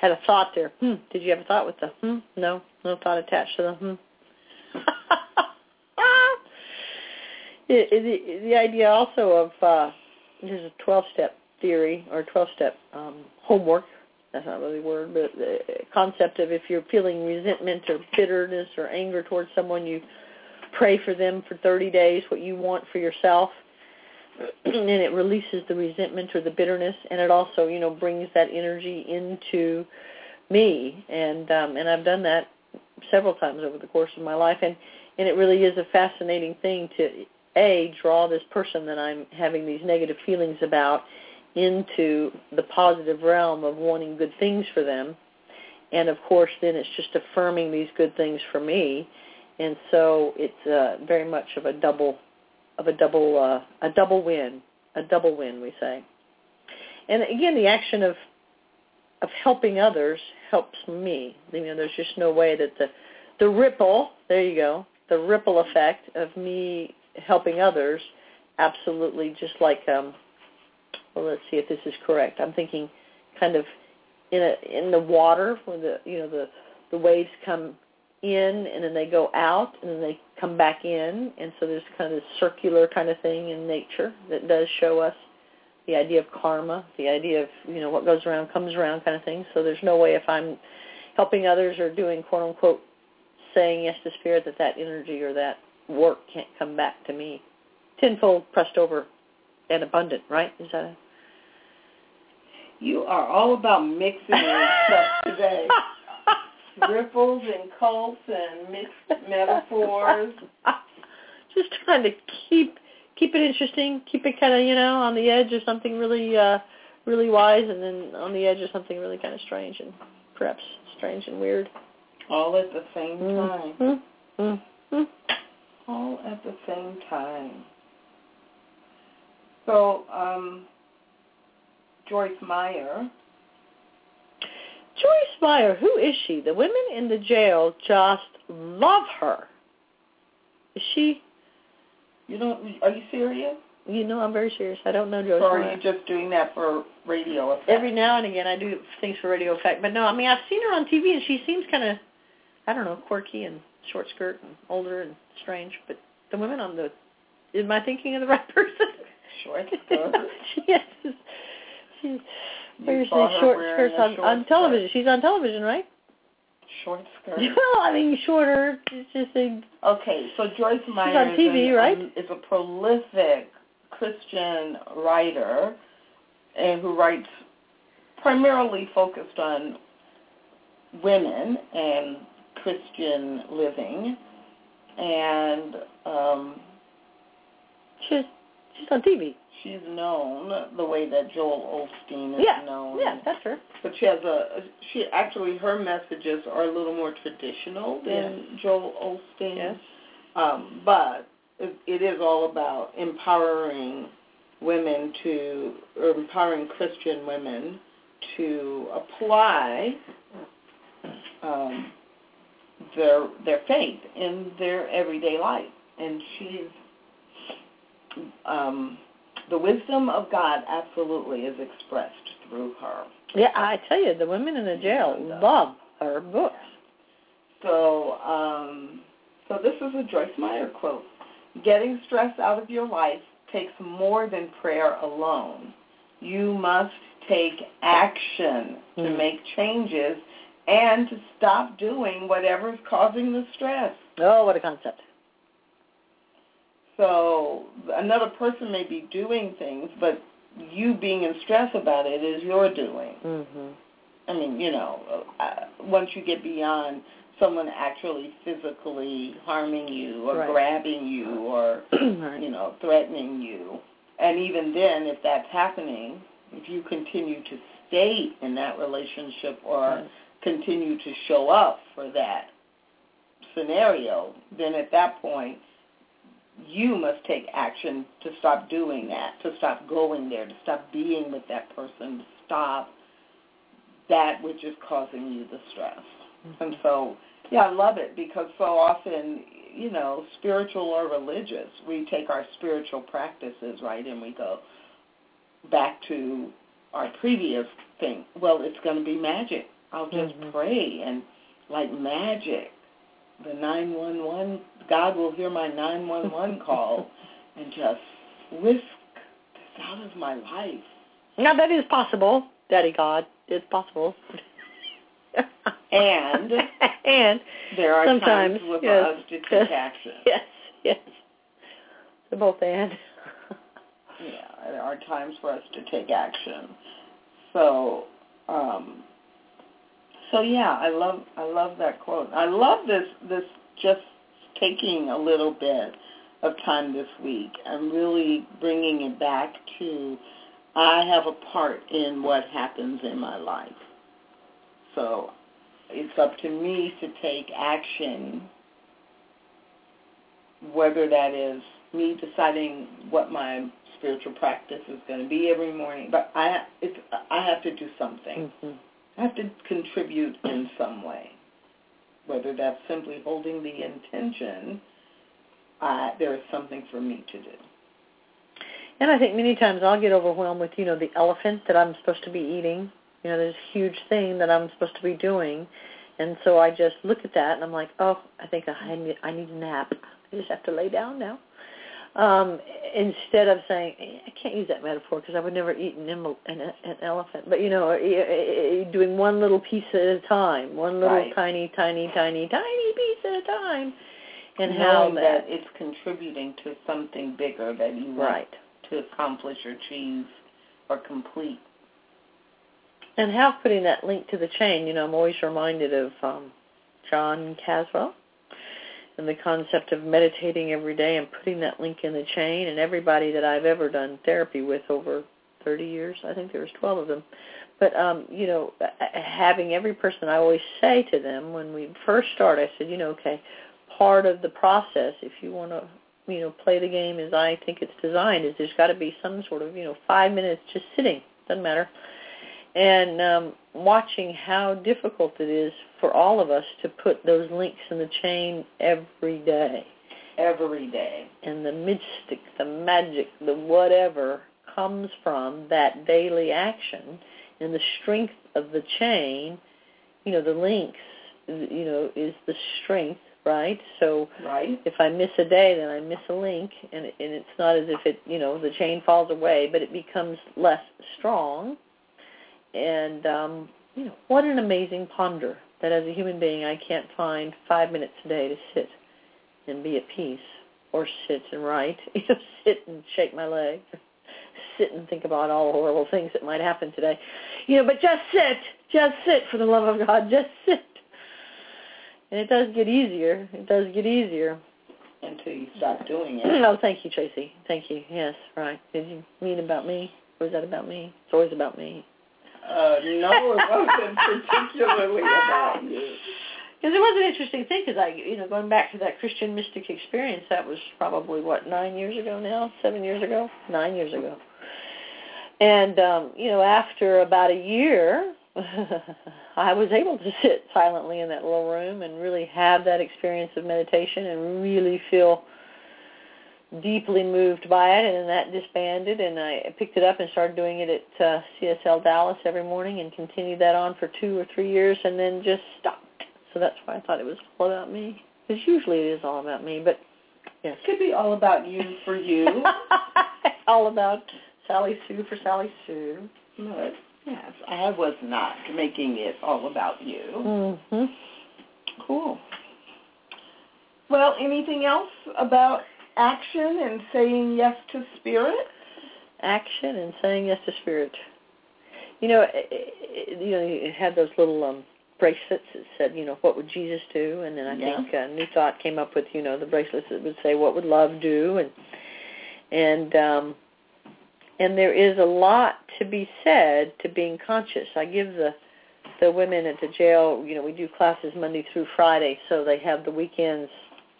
had a thought there. Hmm. Did you have a thought with the hmm? No, no thought attached to the hmm. The, the idea also of uh, there's a 12-step theory or 12-step um, homework. That's not really a word, but the concept of if you're feeling resentment or bitterness or anger towards someone, you pray for them for 30 days what you want for yourself *clears throat* and it releases the resentment or the bitterness and it also you know brings that energy into me and um and I've done that several times over the course of my life and and it really is a fascinating thing to a draw this person that I'm having these negative feelings about into the positive realm of wanting good things for them and of course then it's just affirming these good things for me and so it's uh, very much of a double of a double uh, a double win, a double win we say. And again, the action of of helping others helps me. You know, there's just no way that the the ripple, there you go, the ripple effect of me helping others absolutely just like um well let's see if this is correct. I'm thinking kind of in a in the water when the you know the the waves come in and then they go out and then they come back in and so there's kind of this circular kind of thing in nature that does show us the idea of karma, the idea of, you know, what goes around comes around kind of thing. So there's no way if I'm helping others or doing quote unquote saying yes to spirit that that energy or that work can't come back to me. Tenfold pressed over and abundant, right? Is that a You are all about mixing stuff *laughs* today. ripples and cults and mixed metaphors. Just trying to keep keep it interesting, keep it kind of you know on the edge of something really uh really wise, and then on the edge of something really kind of strange and perhaps strange and weird. All at the same time. Mm-hmm. Mm-hmm. All at the same time. So, um, Joyce Meyer. Joyce Meyer, who is she? The women in the jail just love her. Is she? You don't? Are you serious? You know, I'm very serious. I don't know Joyce or are Meyer. you just doing that for radio effect? Every now and again, I do things for radio effect, but no, I mean, I've seen her on TV, and she seems kind of, I don't know, quirky and short skirt and older and strange. But the women on the, am I thinking of the *laughs* right person? short skirt. she is. *laughs* She's You Where's saw the her short skirts on, short on television? She's on television, right? Short skirt. *laughs* Well, I mean, shorter. It's just a. Okay, so Joyce Meyer on TV, is, an, right? um, is a prolific Christian writer and who writes primarily focused on women and Christian living. And um, She's she's on TV. she's known the way that Joel Osteen is Yeah, known. yeah, that's her. But she has a she actually her messages are a little more traditional than Joel Osteen. Yes. Um, but it, it is all about empowering women to, or empowering Christian women to apply um, their their faith in their everyday life. And she's um, the wisdom of God absolutely is expressed through her. Yeah, I tell you, the women in the jail love her books. So, um, so this is a Joyce Meyer quote. Getting stress out of your life takes more than prayer alone. You must take action to Mm. make changes and to stop doing whatever is causing the stress. Oh, what a concept. So another person may be doing things, but you being in stress about it is your doing. Mhm. I mean, you know, uh, once you get beyond someone actually physically harming you or Right. grabbing you or *clears throat* right. you know threatening you and even then if that's happening if you continue to stay in that relationship or Right. Continue to show up for that scenario then at that point you must take action to stop doing that to stop going there to stop being with that person to stop that which is causing you the stress mm-hmm. and so, yeah, I love it because so often, you know, spiritual or religious, we take our spiritual practices, right, and we go back to our previous thing. Well, it's going to be magic. I'll just Mhm. pray and like magic. The 911, God will hear my 911 *laughs* call and just whisk this out of my life. Now that is possible, Daddy God. It's possible. And *laughs* and there are Sometimes, times with yes. us to *laughs* take action. yes, yes. So both and. Yeah, there are times for us to take action. So, um, so yeah, I love I love that quote. I love this this just taking a little bit of time this week and really bringing it back to I have a part in what happens in my life. So it's up to me to take action, whether that is me deciding what my spiritual practice is going to be every morning. But I, it's, I have to do something. Mhm. Have to contribute in some way, whether that's simply holding the intention. Uh, there is something for me to do. And I think many times I'll get overwhelmed with, you know, the elephant that I'm supposed to be eating. You know, a huge thing that I'm supposed to be doing. And so I just look at that and I'm like, oh, I think I need, I need a nap. I just have to lay down now. Um, instead of saying, I can't use that metaphor because I would never eat an, em- an, an elephant. But, you know, doing one little piece at a time, one little Right. tiny, tiny, tiny, tiny piece at a time. And how Knowing that it's contributing to something bigger that you want to accomplish or achieve or complete. And how putting that link to the chain, you know, I'm always reminded of um, John Caswell and the concept of meditating every day and putting that link in the chain. And everybody that I've ever done therapy with over 30 years, I think there was 12 of them. But um, you know, having every person, I always say to them when we first start, I said, you know, okay, part of the process, if you want to, you know, play the game as I think it's designed, is there's got to be some sort of, you know, five minutes just sitting, doesn't matter, and um, watching how difficult it is for all of us to put those links in the chain every day. Every day. And the mystic, the magic, the whatever comes from that daily action and the strength of the chain, you know, the links, you know, is the strength, right? So Right? if I miss a day, then I miss a link, and and it's not as if it, you know, the chain falls away, but it becomes less strong. And um, you know, what an amazing ponder that as a human being, I can't find five minutes a day to sit and be at peace, or sit and write, *laughs* you know, sit and shake my leg, sit and think about all the horrible things that might happen today, you know. But just sit, just sit for the love of God, just sit. And it does get easier. It does get easier. Until you stop doing it. Oh, thank you, Tracy. Thank you. Yes, right. Did you mean about me? Or was that about me? It's always about me. Uh, no, it wasn't particularly about you. Because it was an interesting thing. Because I, you know, going back to that Christian mystic experience, that was probably what nine years ago now, seven years ago, nine years ago. And um, you know, after about a year, *laughs* I was able to sit silently in that little room and really have that experience of meditation and really feel deeply moved by it and then that disbanded and I picked it up and started doing it at uh, CSL Dallas every morning and continued that on for two or three years and then just stopped. So that's why I thought it was all about me. Because usually it is all about me, but yes. It could be all about you for you. *laughs* all about Sally Sue for Sally Sue. But yes, I was not making it all about you. Mhm. Cool. Well, anything else about action and saying yes to spirit? Action and saying yes to spirit. You know, it, it, you know, you had those little um bracelets that said, you know, what would Jesus do? And then I Yeah. think uh, New Thought came up with, you know, the bracelets that would say, what would love do? And and um, and there is a lot to be said to being conscious. I give the the women at the jail, you know, we do classes Monday through Friday, so they have the weekends,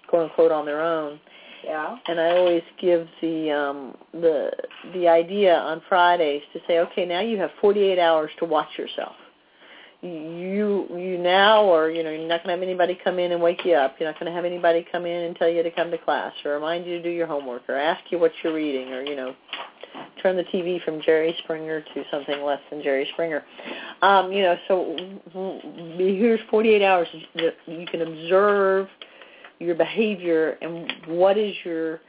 quote unquote, on their own Yeah. and I always give the um the the idea on Fridays to say, okay, now you have 48 hours to watch yourself. You you now, or you know, you're not going to have anybody come in and wake you up. You're not going to have anybody come in and tell you to come to class, or remind you to do your homework, or ask you what you're reading, or you know, turn the TV from Jerry Springer to something less than Jerry Springer. Um, you know, so here's 48 hours that you can observe your behavior and what is your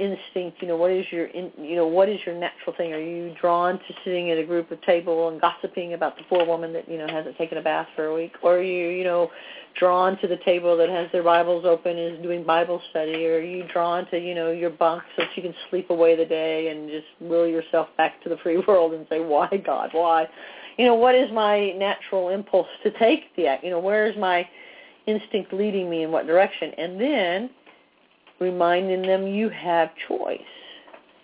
instinct you know what is your in, you know what is your natural thing? Are you drawn to sitting at a group of table and gossiping about the poor woman that you know hasn't taken a bath for a week? Or are you you know drawn to the table that has their bibles open and is doing bible study? Or are you drawn to you know your bunk so that you can sleep away the day and just will yourself back to the free *laughs* world and say why god? Why? You know what is my natural impulse to take the act? You know where is my instinct leading me in what direction and then reminding them you have choice.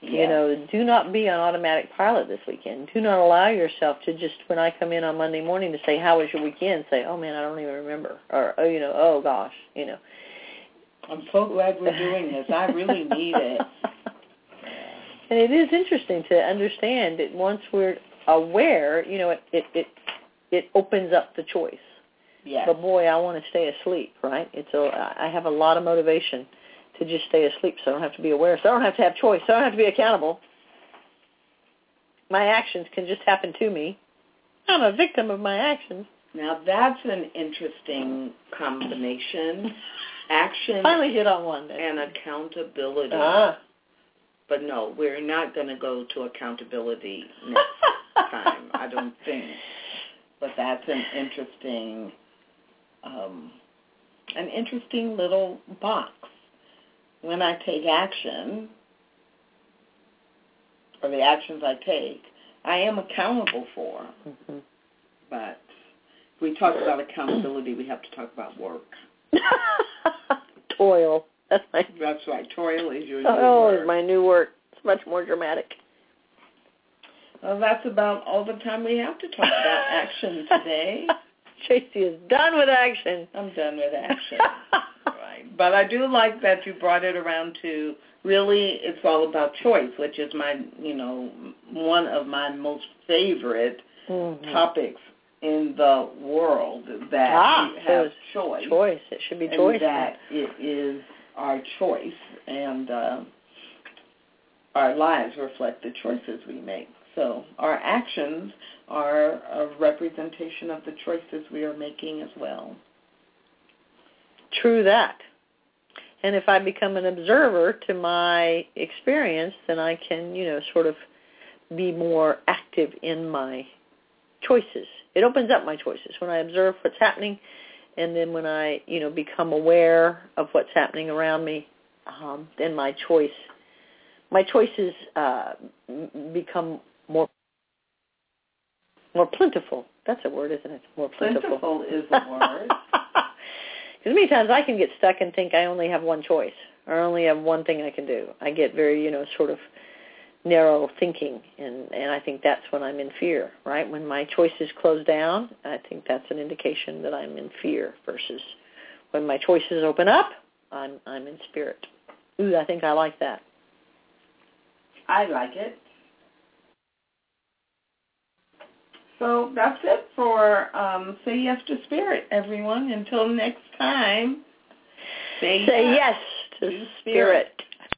You know do not be on automatic pilot this weekend. Do not allow yourself to just when i come in on monday morning to say how was your weekend? Say oh man i don't even remember. Or oh you know oh gosh you know. I'm so glad we're doing this. I really need it. *laughs* and it is interesting to understand that once we're aware you know it it it, it opens up the choice Yes. but boy, I want to stay asleep, right? It's a I have a lot of motivation to just stay asleep, so I don't have to be aware, so I don't have to have choice, so I don't have to be accountable. My actions can just happen to me. I'm a victim of my actions. Now that's an interesting combination. Action Finally hit on one. Then. and accountability. ah. But no, we're not going to go to accountability next *laughs* time. I don't think. But that's an interesting, um, an interesting little box. When I take action, or the actions I take, I am accountable for. Mhm. But if we talk about accountability, we have to talk about work. *laughs* Toil. That's my *laughs* That's right. Toil is your new oh, is my new work. It's much more dramatic. Well, that's about all the time we have to talk about action today. *laughs* Tracy is done with action. I'm done with action. *laughs* right. But I do like that you brought it around to really it's all about choice, which is my, you know, one of my most favorite Mhm. topics in the world that Ah, we have choice. Choice. It should be and choice. that it is our choice and uh, our lives reflect the choices we make. So our actions are a representation of the choices we are making as well. True that. And if I become an observer to my experience, then I can, you know, sort of be more active in my choices. It opens up my choices when I observe what's happening, and then when I, you know, become aware of what's happening around me, um, then my choice, my choices uh, become more more plentiful. That's a word, isn't it? More plentiful. Plentiful is a word. *laughs* Because many times I can get stuck and think I only have one choice or only have one thing I can do. I get very, you know, sort of narrow thinking, and and I think that's when I'm in fear, right? When my choices close down, I think that's an indication that I'm in fear. Versus when my choices open up, I'm I'm in spirit. Ooh, I think I like that. I like it. So that's it for um, Say Yes to Spirit, everyone. Until next time, say, Say yes to to spirit.